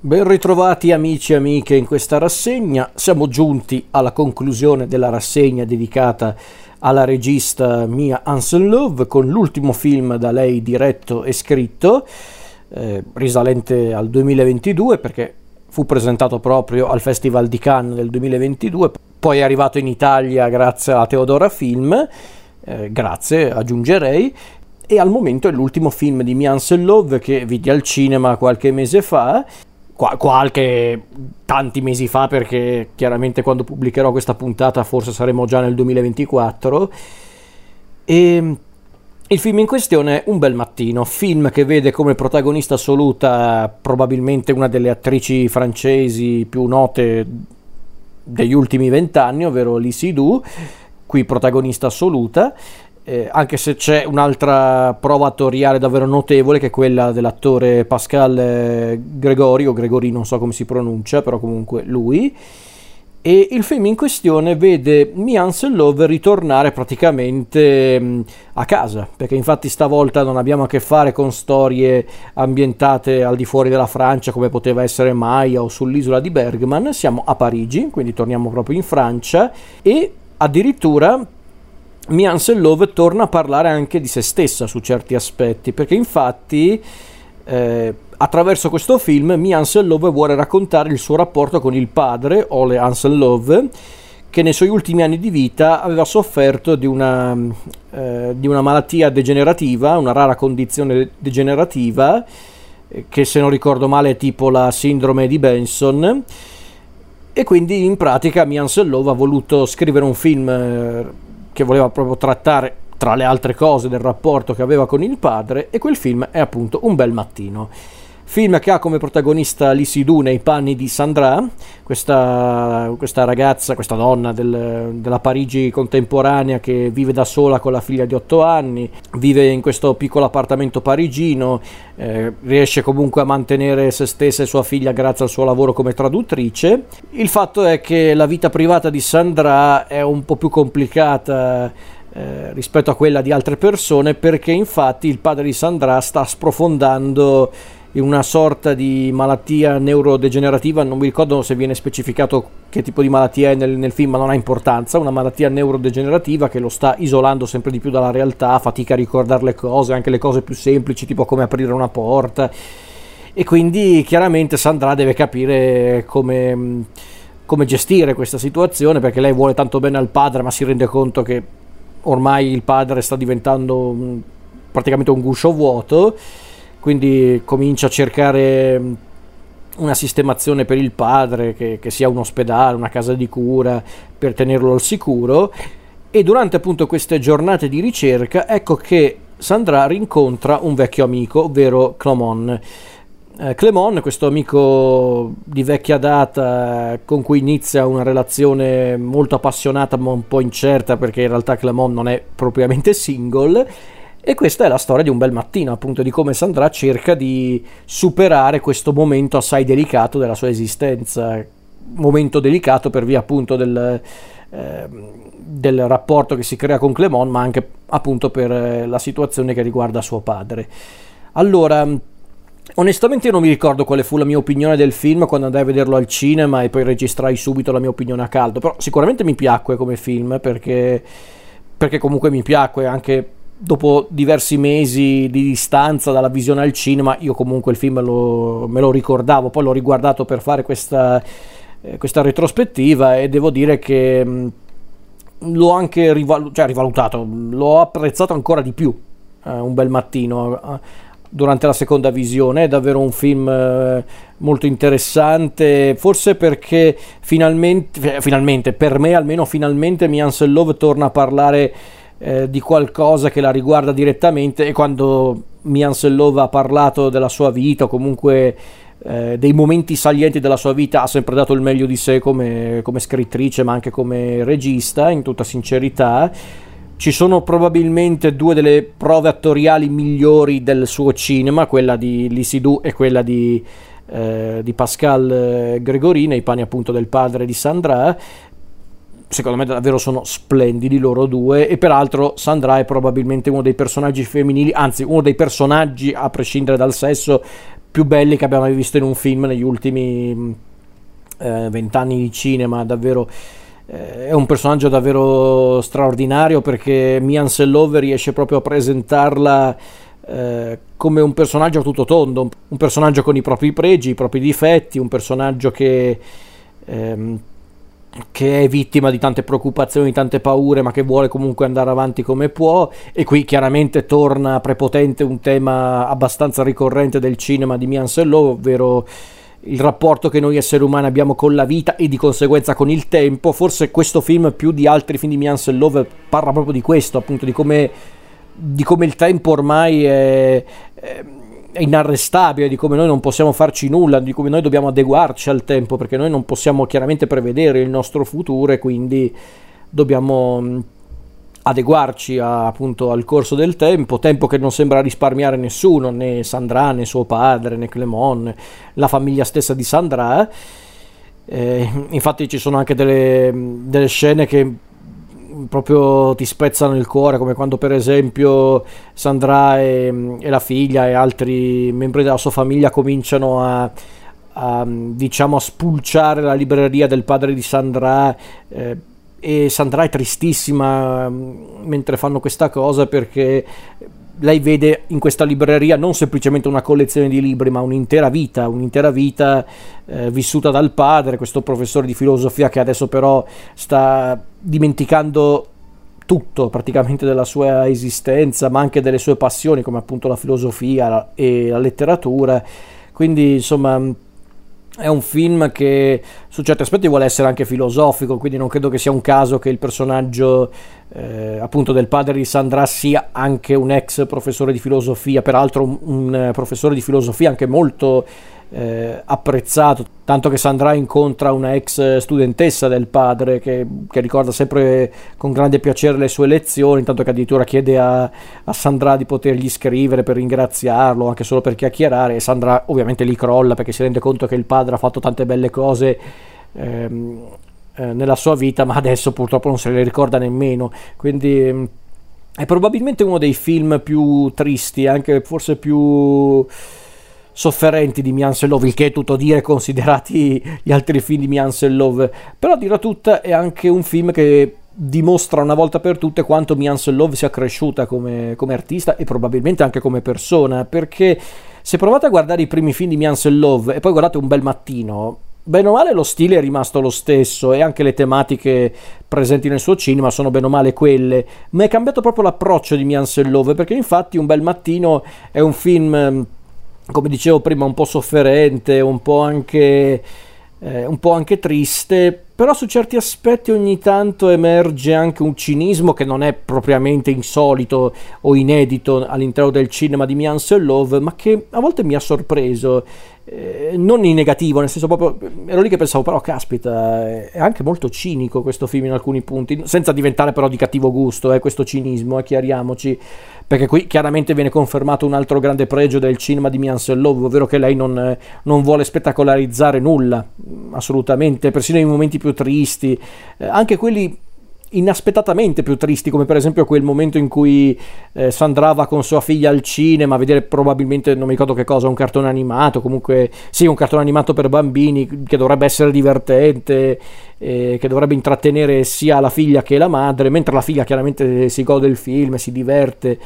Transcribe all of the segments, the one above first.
Ben ritrovati amici e amiche in questa rassegna. Siamo giunti alla conclusione della rassegna dedicata alla regista Mia Hansen Love con l'ultimo film da lei diretto e scritto, eh, risalente al 2022 perché fu presentato proprio al Festival di Cannes del 2022, poi è arrivato in Italia grazie a Teodora Film, eh, grazie aggiungerei, e al momento è l'ultimo film di Mia Hansen Love che vidi al cinema qualche mese fa qualche tanti mesi fa perché chiaramente quando pubblicherò questa puntata forse saremo già nel 2024 e il film in questione è Un bel mattino, film che vede come protagonista assoluta probabilmente una delle attrici francesi più note degli ultimi vent'anni, ovvero Lee Sidhu, qui protagonista assoluta, eh, anche se c'è un'altra prova attoriale davvero notevole che è quella dell'attore Pascal eh, Gregori o Gregori non so come si pronuncia però comunque lui. E il film in questione vede Mians Love ritornare praticamente mm, a casa perché infatti stavolta non abbiamo a che fare con storie ambientate al di fuori della Francia come poteva essere Maya o sull'isola di Bergman. Siamo a Parigi quindi torniamo proprio in Francia. E addirittura Mian Love torna a parlare anche di se stessa su certi aspetti, perché infatti eh, attraverso questo film Mian Love vuole raccontare il suo rapporto con il padre, Ole Hansen Love, che nei suoi ultimi anni di vita aveva sofferto di una, eh, di una malattia degenerativa, una rara condizione degenerativa, eh, che se non ricordo male è tipo la sindrome di Benson, e quindi in pratica Mian Love ha voluto scrivere un film eh, che voleva proprio trattare tra le altre cose del rapporto che aveva con il padre e quel film è appunto Un bel mattino. Film che ha come protagonista Lisidou nei panni di Sandra, questa, questa ragazza, questa donna del, della Parigi contemporanea che vive da sola con la figlia di 8 anni, vive in questo piccolo appartamento parigino, eh, riesce comunque a mantenere se stessa e sua figlia grazie al suo lavoro come traduttrice. Il fatto è che la vita privata di Sandra è un po' più complicata. Eh, rispetto a quella di altre persone perché infatti il padre di Sandra sta sprofondando in una sorta di malattia neurodegenerativa, non mi ricordo se viene specificato che tipo di malattia è nel, nel, film, ma non ha importanza, una malattia neurodegenerativa che lo sta isolando sempre di più dalla realtà, fatica a ricordare le cose, anche le cose più semplici, tipo come aprire una porta. E quindi chiaramente Sandra deve capire come, come gestire questa situazione, perché lei vuole tanto bene al padre, ma si rende conto che ormai il padre sta diventando praticamente un guscio vuoto quindi comincia a cercare una sistemazione per il padre, che, che, sia un ospedale, una casa di cura, per tenerlo al sicuro. E durante appunto queste giornate di ricerca, ecco che Sandra rincontra un vecchio amico, ovvero Clemon. Eh, Clemon, questo amico di vecchia data con cui inizia una relazione molto appassionata ma un po' incerta perché in realtà Clemon non è propriamente single e questa è la storia di un bel mattino, appunto, di come Sandra cerca di superare questo momento assai delicato della sua esistenza. Momento delicato per via appunto del, eh, del rapporto che si crea con Clemon, ma anche appunto per eh, la situazione che riguarda suo padre. Allora, onestamente io non mi ricordo quale fu la mia opinione del film quando andai a vederlo al cinema e poi registrai subito la mia opinione a caldo, però sicuramente mi piacque come film perché, perché comunque mi piacque anche dopo diversi mesi di distanza dalla visione al cinema, io comunque il film lo, me lo ricordavo, poi l'ho riguardato per fare questa, eh, questa retrospettiva e devo dire che mm, l'ho anche rivalu- cioè, rivalutato, l'ho apprezzato ancora di più eh, un bel mattino. Eh, durante la seconda visione è davvero un film eh, molto interessante forse perché finalmente, finalmente per me almeno finalmente Mian Love torna a parlare eh, di qualcosa che la riguarda direttamente e quando Mian Sellova ha parlato della sua vita o comunque eh, dei momenti salienti della sua vita ha sempre dato il meglio di sé come, come scrittrice ma anche come regista in tutta sincerità. Ci sono probabilmente due delle prove attoriali migliori del suo cinema, quella di Lisidou e quella di, eh, di Pascal eh, Gregori, nei panni appunto del padre di Sandra secondo me davvero sono splendidi loro due e peraltro Sandra è probabilmente uno dei personaggi femminili, anzi uno dei personaggi a prescindere dal sesso più belli che abbiamo mai visto in un film negli ultimi eh, vent'anni di cinema, davvero eh, è un personaggio davvero straordinario perché Mian Sellove riesce proprio a presentarla eh, come un personaggio a tutto tondo, un personaggio con i propri pregi, i propri difetti, un personaggio che, ehm, che è vittima di tante preoccupazioni, tante paure, ma che vuole comunque andare avanti come può. E qui chiaramente torna prepotente un tema abbastanza ricorrente del cinema di Mian Sellov, ovvero il rapporto che noi esseri umani abbiamo con la vita e di conseguenza con il tempo. Forse questo film, più di altri film di Mian Sellov, parla proprio di questo, appunto di come di come il tempo ormai è, è, inarrestabile, di come noi non possiamo farci nulla, di come noi dobbiamo adeguarci al tempo, perché noi non possiamo chiaramente prevedere il nostro futuro e quindi dobbiamo adeguarci a, appunto al corso del tempo, tempo che non sembra risparmiare nessuno, né Sandra, né suo padre, né Clemon, la famiglia stessa di Sandra. Eh, infatti ci sono anche delle, delle scene che proprio ti spezzano il cuore, come quando per esempio Sandra e, e la figlia e altri membri della sua famiglia cominciano a, a, diciamo, a spulciare la libreria del padre di Sandra. Eh, e Sandra è tristissima mm, mentre fanno questa cosa perché lei vede in questa libreria non semplicemente una collezione di libri, ma un'intera vita, un'intera vita eh, vissuta dal padre, questo professore di filosofia che adesso però sta dimenticando tutto praticamente della sua esistenza, ma anche delle sue passioni come appunto la filosofia e la letteratura. Quindi insomma è un film che su certi aspetti vuole essere anche filosofico, quindi non credo che sia un caso che il personaggio eh, appunto del padre di Sandra sia anche un ex professore di filosofia, peraltro un, un professore di filosofia anche molto eh, apprezzato, tanto che Sandra incontra una ex studentessa del padre che, che, ricorda sempre con grande piacere le sue lezioni, tanto che addirittura chiede a, a, Sandra di potergli scrivere per ringraziarlo, anche solo per chiacchierare, e Sandra ovviamente li crolla perché si rende conto che il padre ha fatto tante belle cose. Ehm, eh, nella sua vita, ma adesso purtroppo non se le ricorda nemmeno. Quindi mm, è probabilmente uno dei film più tristi, anche forse più sofferenti di Mianselov, il che è tutto dire considerati gli altri film di Mianselov, però a dirla tutta è anche un film che dimostra una volta per tutte quanto Mianselov sia cresciuta come, come, artista e probabilmente anche come persona, perché se provate a guardare i primi film di Mianselov e poi guardate un bel mattino, bene o male lo stile è rimasto lo stesso e anche le tematiche presenti nel suo cinema sono bene o male quelle, ma è cambiato proprio l'approccio di Mianselov, perché infatti un bel mattino è un film come dicevo prima, un po' sofferente, un po' anche, eh, un po' anche triste, però su certi aspetti ogni tanto emerge anche un cinismo che non è propriamente insolito o inedito all'interno del cinema di Mian Love, ma che a volte mi ha sorpreso eh, non in negativo, nel senso proprio ero lì che pensavo, però caspita, è anche molto cinico questo film in alcuni punti, senza diventare però di cattivo gusto, eh, questo cinismo, eh, chiariamoci, perché qui chiaramente viene confermato un altro grande pregio del cinema di Mian Love, ovvero che lei non, eh, non, vuole spettacolarizzare nulla, assolutamente, persino nei momenti più tristi, eh, anche quelli inaspettatamente più tristi, come per esempio quel momento in cui eh, Sandra va con sua figlia al cinema a vedere probabilmente, non mi ricordo che cosa, un cartone animato, comunque sì, un cartone animato per bambini che dovrebbe essere divertente, eh, che dovrebbe intrattenere sia la figlia che la madre, mentre la figlia chiaramente si gode del film, si diverte.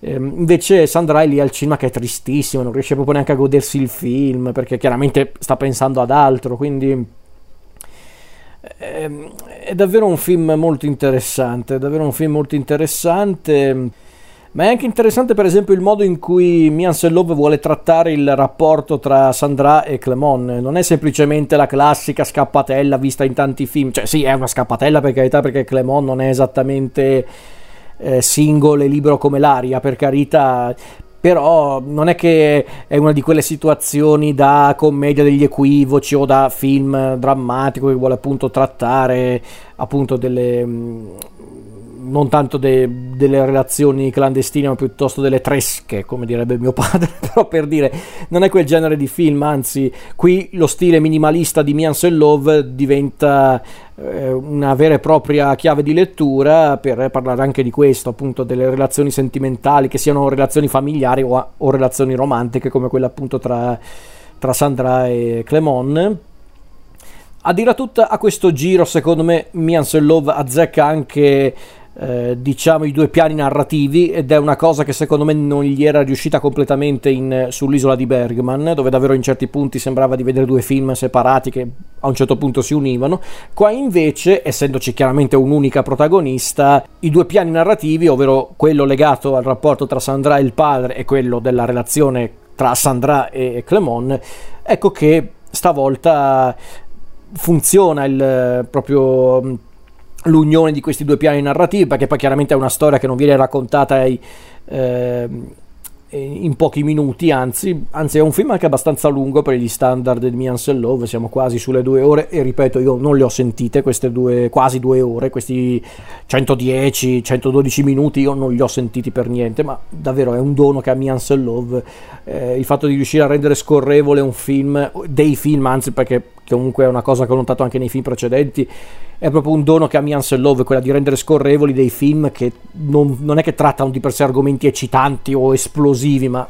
Eh, invece Sandra è lì al cinema che è tristissima, non riesce proprio neanche a godersi il film perché chiaramente sta pensando ad altro, quindi Ehm, è davvero un film molto interessante, è davvero un film molto interessante. Ma è anche interessante, per esempio, il modo in cui Mian Sellov vuole trattare il rapporto tra Sandra e Clemon. Non è semplicemente la classica scappatella vista in tanti film. Cioè, sì, è una scappatella per carità, perché Clemon non è esattamente eh, singolo e libero come l'aria, per carità però non è che è una di quelle situazioni da commedia degli equivoci o da film drammatico che vuole appunto trattare appunto delle mm, non tanto de, delle relazioni clandestine, ma piuttosto delle tresche, come direbbe mio padre, però per dire, non è quel genere di film, anzi, qui lo stile minimalista di Mians Love diventa eh, una vera e propria chiave di lettura per parlare anche di questo, appunto delle relazioni sentimentali, che siano relazioni familiari o, o relazioni romantiche come quella appunto tra, tra Sandra e Clemon. A dire tutta a questo giro, secondo me, Mians Love azzecca anche eh, diciamo i due piani narrativi ed è una cosa che secondo me non gli era riuscita completamente in, sull'isola di Bergman dove davvero in certi punti sembrava di vedere due film separati che a un certo punto si univano. Qua invece essendoci chiaramente un'unica protagonista i due piani narrativi ovvero quello legato al rapporto tra Sandra e il padre e quello della relazione tra Sandra e Clemon ecco che stavolta funziona il proprio l'unione di questi due piani narrativi perché poi chiaramente è una storia che non viene raccontata ai, eh, in pochi minuti, anzi, anzi, è un film anche abbastanza lungo per gli standard di Mians Love, siamo quasi sulle due ore e ripeto io non le ho sentite queste due, quasi due ore, questi 110-112 minuti io non li ho sentiti per niente, ma davvero è un dono che ha Mians Love, eh, il fatto di riuscire a rendere scorrevole un film, dei film anzi perché comunque è una cosa che ho notato anche nei film precedenti, è proprio un dono che ha Mians Love, quella di rendere scorrevoli dei film che non, non è che trattano di per sé argomenti eccitanti o esplosivi, ma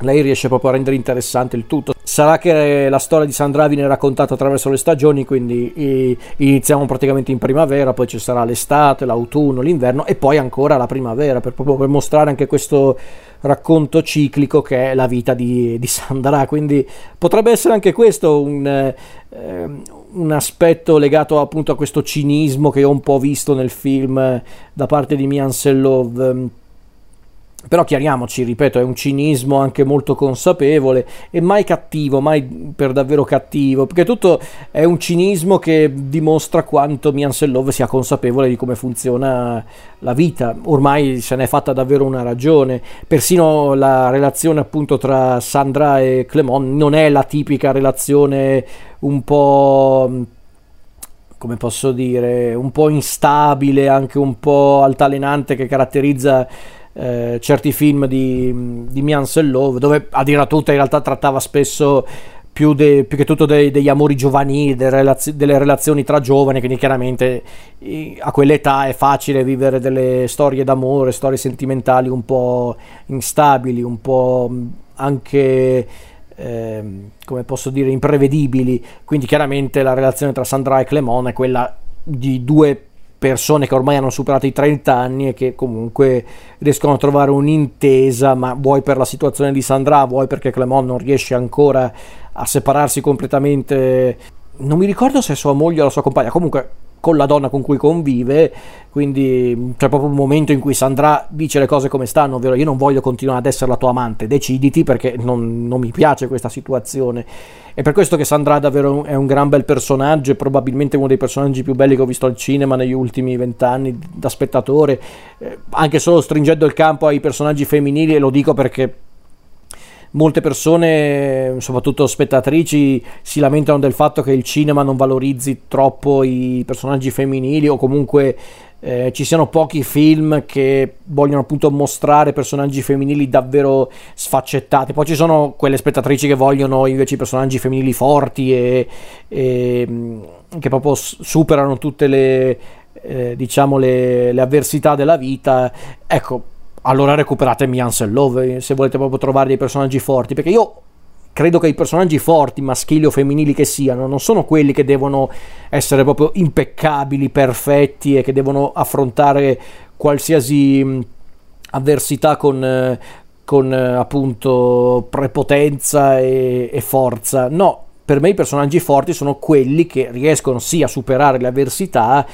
lei riesce proprio a rendere interessante il tutto. Sarà che la storia di Sandra viene raccontata attraverso le stagioni, quindi iniziamo praticamente in primavera, poi ci sarà l'estate, l'autunno, l'inverno e poi ancora la primavera, per, proprio per mostrare anche questo racconto ciclico che è la vita di, di Sandra. Quindi potrebbe essere anche questo un, eh, un aspetto legato appunto a questo cinismo che ho un po' visto nel film da parte di Mian Sellov però chiariamoci, ripeto, è un cinismo anche molto consapevole e mai cattivo, mai per davvero cattivo, perché tutto è un cinismo che dimostra quanto Mian Sellov sia consapevole di come funziona la vita. Ormai se n'è fatta davvero una ragione. Persino la relazione appunto tra Sandra e Clemon non è la tipica relazione un po' come posso dire, un po' instabile, anche un po' altalenante che caratterizza eh, certi film di, di Mians Love, dove a dire tutta in realtà trattava spesso più, de, più che tutto de, degli amori giovanili, delle, relazio, delle, relazioni tra giovani, quindi chiaramente a quell'età è facile vivere delle storie d'amore, storie sentimentali un po' instabili, un po' anche... Eh, come posso dire imprevedibili. Quindi chiaramente la relazione tra Sandra e Clemon è quella di due persone che ormai hanno superato i 30 anni e che comunque riescono a trovare un'intesa, ma vuoi per la situazione di Sandra, vuoi perché Clemon non riesce ancora a separarsi completamente. Non mi ricordo se è sua moglie o la sua compagna, comunque con la donna con cui convive, quindi c'è proprio un momento in cui Sandra dice le cose come stanno, ovvero io non voglio continuare ad essere la tua amante, deciditi perché non, non mi piace questa situazione. È per questo che Sandra davvero è un gran bel personaggio, è probabilmente uno dei personaggi più belli che ho visto al cinema negli ultimi vent'anni da spettatore, eh, anche solo stringendo il campo ai personaggi femminili, e lo dico perché molte persone, soprattutto spettatrici, si lamentano del fatto che il cinema non valorizzi troppo i personaggi femminili o comunque eh, ci siano pochi film che vogliono appunto mostrare personaggi femminili davvero sfaccettati. Poi ci sono quelle spettatrici che vogliono invece i personaggi femminili forti e, e mm, che proprio superano tutte le, eh, diciamo le, le avversità della vita. Ecco, allora recuperatemi Ansel Love se volete proprio trovare dei personaggi forti, perché io credo che i personaggi forti, maschili o femminili che siano, non sono quelli che devono essere proprio impeccabili, perfetti e che devono affrontare qualsiasi avversità con, eh, con eh, appunto prepotenza e, e forza. No, per me i personaggi forti sono quelli che riescono sì a superare le avversità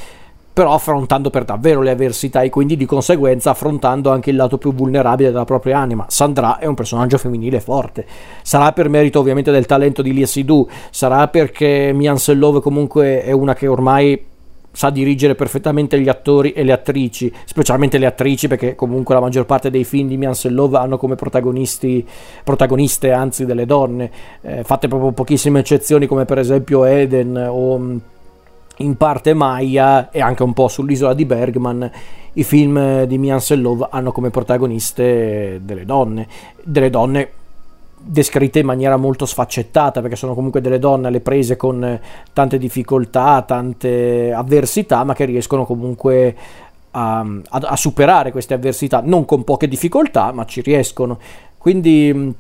però affrontando per davvero le avversità e quindi di conseguenza affrontando anche il lato più vulnerabile della propria anima. Sandra è un personaggio femminile forte, sarà per merito ovviamente del talento di Lia Sidhu, sarà perché Mian Sellove comunque è una che ormai sa dirigere perfettamente gli attori e le attrici, specialmente le attrici perché comunque la maggior parte dei film di Mian Sellove hanno come protagonisti, protagoniste anzi delle donne, eh, fatte proprio pochissime eccezioni come per esempio Eden o in parte Maya e anche un po' sull'isola di Bergman i film di Mian Love hanno come protagoniste delle donne, delle donne descritte in maniera molto sfaccettata perché sono comunque delle donne alle prese con tante difficoltà, tante avversità, ma che riescono comunque a, a, a superare queste avversità, non con poche difficoltà, ma ci riescono. Quindi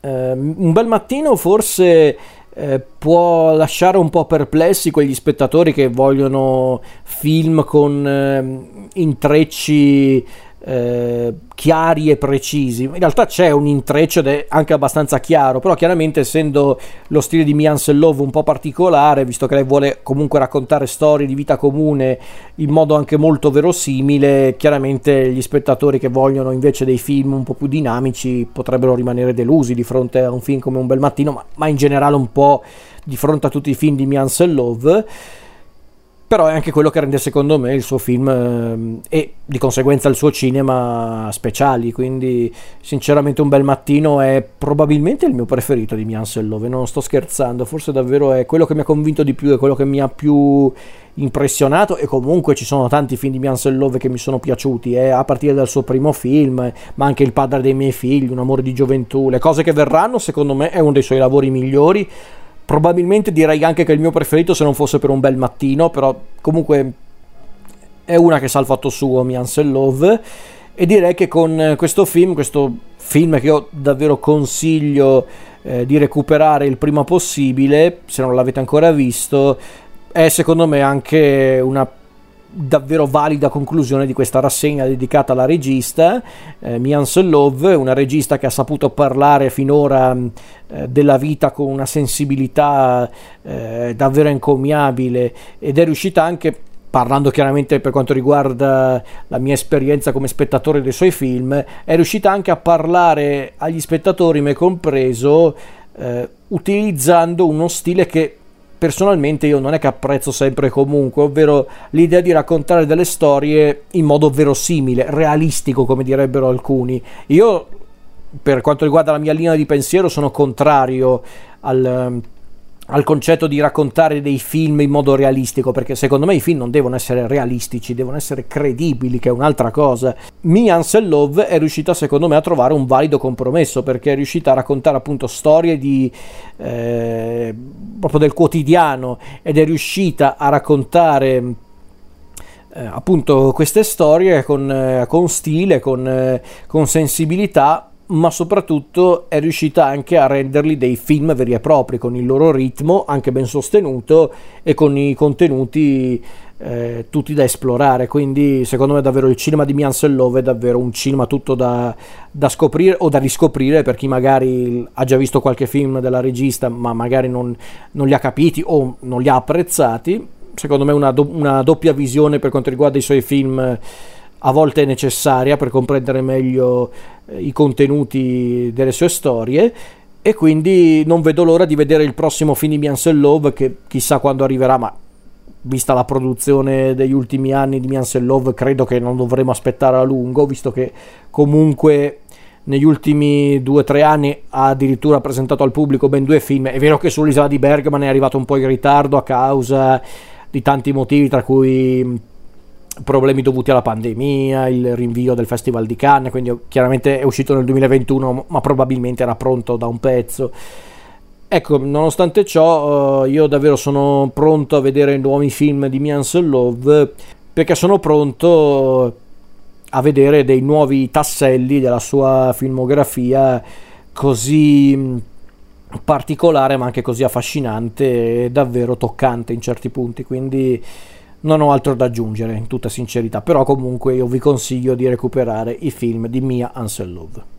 eh, un bel mattino forse eh, può lasciare un po' perplessi quegli spettatori che vogliono film con eh, intrecci eh, chiari e precisi. In realtà c'è un intreccio ed è anche abbastanza chiaro, però chiaramente essendo lo stile di Mian Love un po' particolare, visto che lei vuole comunque raccontare storie di vita comune in modo anche molto verosimile, chiaramente gli spettatori che vogliono invece dei film un po' più dinamici potrebbero rimanere delusi di fronte a un film come Un bel mattino, ma, ma in generale un po' di fronte a tutti i film di Mian Love però è anche quello che rende secondo me il suo film eh, e di conseguenza il suo cinema speciali, quindi sinceramente Un bel mattino è probabilmente il mio preferito di Mian Sellove, non sto scherzando, forse davvero è quello che mi ha convinto di più, è quello che mi ha più impressionato. E comunque ci sono tanti film di Mian Sellove che mi sono piaciuti, eh, a partire dal suo primo film, ma anche Il padre dei miei figli, Un amore di gioventù, le cose che verranno secondo me è uno dei suoi lavori migliori Probabilmente direi anche che il mio preferito se non fosse per un bel mattino, però comunque è una che sa il fatto suo, Mi Ansel Love. E direi che con questo film, questo film che io davvero consiglio eh, di recuperare il prima possibile, se non l'avete ancora visto, è secondo me anche una davvero valida conclusione di questa rassegna dedicata alla regista eh, Mian Love, una regista che ha saputo parlare finora eh, della vita con una sensibilità eh, davvero encomiabile ed è riuscita anche parlando chiaramente per quanto riguarda la mia esperienza come spettatore dei suoi film, è riuscita anche a parlare agli spettatori, me compreso, eh, utilizzando uno stile che personalmente io non è che apprezzo sempre e comunque, ovvero l'idea di raccontare delle storie in modo verosimile, realistico come direbbero alcuni. Io per quanto riguarda la mia linea di pensiero sono contrario al al concetto di raccontare dei film in modo realistico, perché secondo me i film non devono essere realistici, devono essere credibili, che è un'altra cosa. Mia Ansel Love è riuscita secondo me a trovare un valido compromesso, perché è riuscita a raccontare appunto storie di, eh, proprio del quotidiano ed è riuscita a raccontare eh, appunto queste storie con, eh, con stile, con, eh, con sensibilità ma soprattutto è riuscita anche a renderli dei film veri e propri, con il loro ritmo anche ben sostenuto e con i contenuti eh, tutti da esplorare. Quindi, secondo me, davvero il cinema di Mian Love è davvero un cinema tutto da, da, scoprire o da riscoprire per chi magari ha già visto qualche film della regista, ma magari non, non li ha capiti o non li ha apprezzati. Secondo me, una, do, una doppia visione per quanto riguarda i suoi film a volte è necessaria per comprendere meglio eh, i contenuti delle sue storie e quindi non vedo l'ora di vedere il prossimo Finimian Love che chissà quando arriverà ma vista la produzione degli ultimi anni di Mian Love credo che non dovremo aspettare a lungo visto che comunque negli ultimi due o tre anni ha addirittura presentato al pubblico ben due film. È vero che sull'isola di Bergman è arrivato un po' in ritardo a causa di tanti motivi tra cui problemi dovuti alla pandemia, il rinvio del Festival di Cannes, quindi chiaramente è uscito nel 2021, ma probabilmente era pronto da un pezzo. Ecco, nonostante ciò, eh, io davvero sono pronto a vedere nuovi film di Mian Love perché sono pronto a vedere dei nuovi tasselli della sua filmografia così particolare ma anche così affascinante e davvero toccante in certi punti. Quindi non ho altro da aggiungere in tutta sincerità, però comunque io vi consiglio di recuperare i film di Mia Ansel Love.